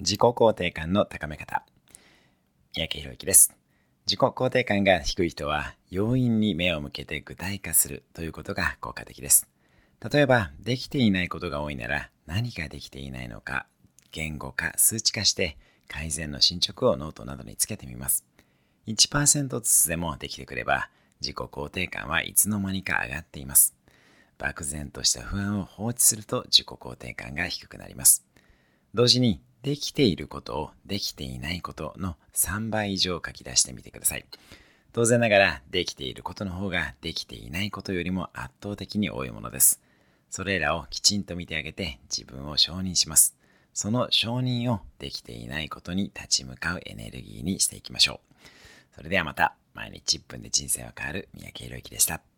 自己肯定感の高め方。三宅宏之です。自己肯定感が低い人は、要因に目を向けて具体化するということが効果的です。例えば、できていないことが多いなら、何ができていないのか、言語化、数値化して、改善の進捗をノートなどにつけてみます。1%ずつでもできてくれば、自己肯定感はいつの間にか上がっています。漠然とした不安を放置すると自己肯定感が低くなります。同時にできていることをできていないことの3倍以上書き出してみてください。当然ながらできていることの方ができていないことよりも圧倒的に多いものです。それらをきちんと見てあげて自分を承認します。その承認をできていないことに立ち向かうエネルギーにしていきましょう。それではまた毎日1分で人生は変わる三宅宏之でした。